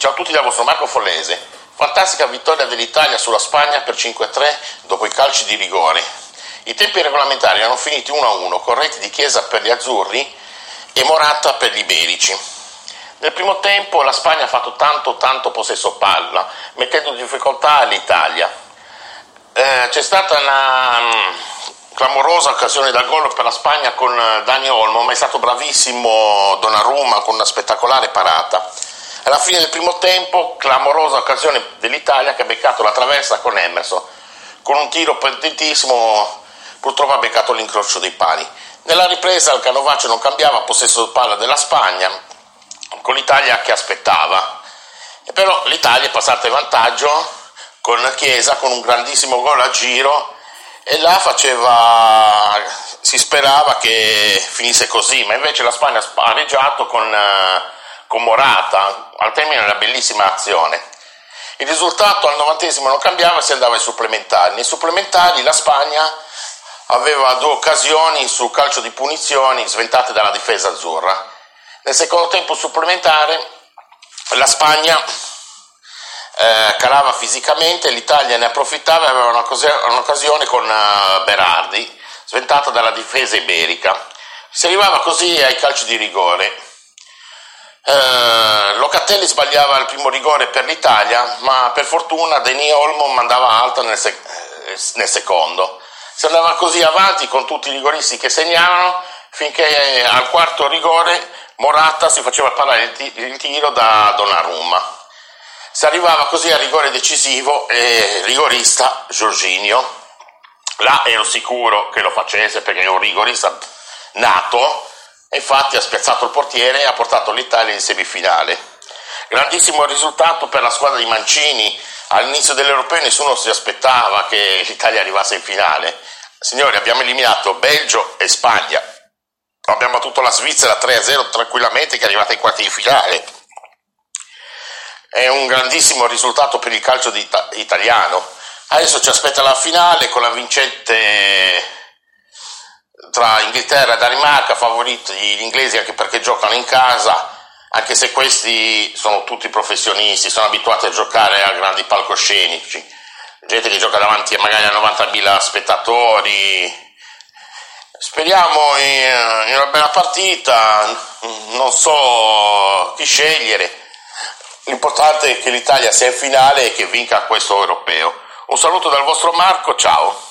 Ciao a tutti dal vostro Marco Follese. Fantastica vittoria dell'Italia sulla Spagna per 5-3 dopo i calci di rigore. I tempi regolamentari erano finiti 1-1 con reti di Chiesa per gli azzurri e Morata per gli iberici. Nel primo tempo la Spagna ha fatto tanto tanto possesso palla, mettendo in difficoltà l'Italia. Eh, c'è stata una um, clamorosa occasione da gol per la Spagna con Dani Olmo, ma è stato bravissimo Donnarumma con una spettacolare parata. Alla fine del primo tempo, clamorosa occasione dell'Italia che ha beccato la traversa con Emerson. Con un tiro potentissimo, purtroppo ha beccato l'incrocio dei pali. Nella ripresa il Canovaccio non cambiava possesso di palla della Spagna, con l'Italia che aspettava. E però l'Italia è passata in vantaggio con Chiesa con un grandissimo gol a giro e là faceva, si sperava che finisse così, ma invece la Spagna ha spareggiato con con Morata, al termine una bellissima azione. Il risultato al novantesimo non cambiava, si andava ai supplementari. Nei supplementari la Spagna aveva due occasioni su calcio di punizioni sventate dalla difesa azzurra. Nel secondo tempo supplementare la Spagna eh, calava fisicamente, l'Italia ne approfittava e aveva un'occasione con uh, Berardi, sventata dalla difesa iberica. Si arrivava così ai calci di rigore. Eh, Locatelli sbagliava il primo rigore per l'Italia, ma per fortuna Denis Olmo mandava alta nel, sec- eh, nel, secondo. Si andava così avanti con tutti i rigoristi che segnavano finché al quarto rigore Morata si faceva t- il tiro da Donnarumma. Si arrivava così al rigore decisivo e rigorista Giorginio. Là ero sicuro che lo facesse perché è un rigorista nato e infatti ha spiazzato il portiere e ha portato l'Italia in semifinale. Grandissimo risultato per la squadra di Mancini. All'inizio dell'Europeo nessuno si aspettava che l'Italia arrivasse in finale. Signori, abbiamo eliminato Belgio e Spagna. Abbiamo battuto la Svizzera 3-0 tranquillamente che è arrivata in quarti di finale. È un grandissimo risultato per il calcio italiano. Adesso ci aspetta la finale con la vincente tra Inghilterra e Danimarca, favoriti gli inglesi anche perché giocano in casa, anche se questi sono tutti professionisti, sono abituati a giocare a grandi palcoscenici, gente che gioca davanti magari a 90.000 spettatori. Speriamo in, in una bella partita, non so chi scegliere. L'importante è che l'Italia sia in finale e che vinca questo europeo. Un saluto dal vostro Marco, ciao.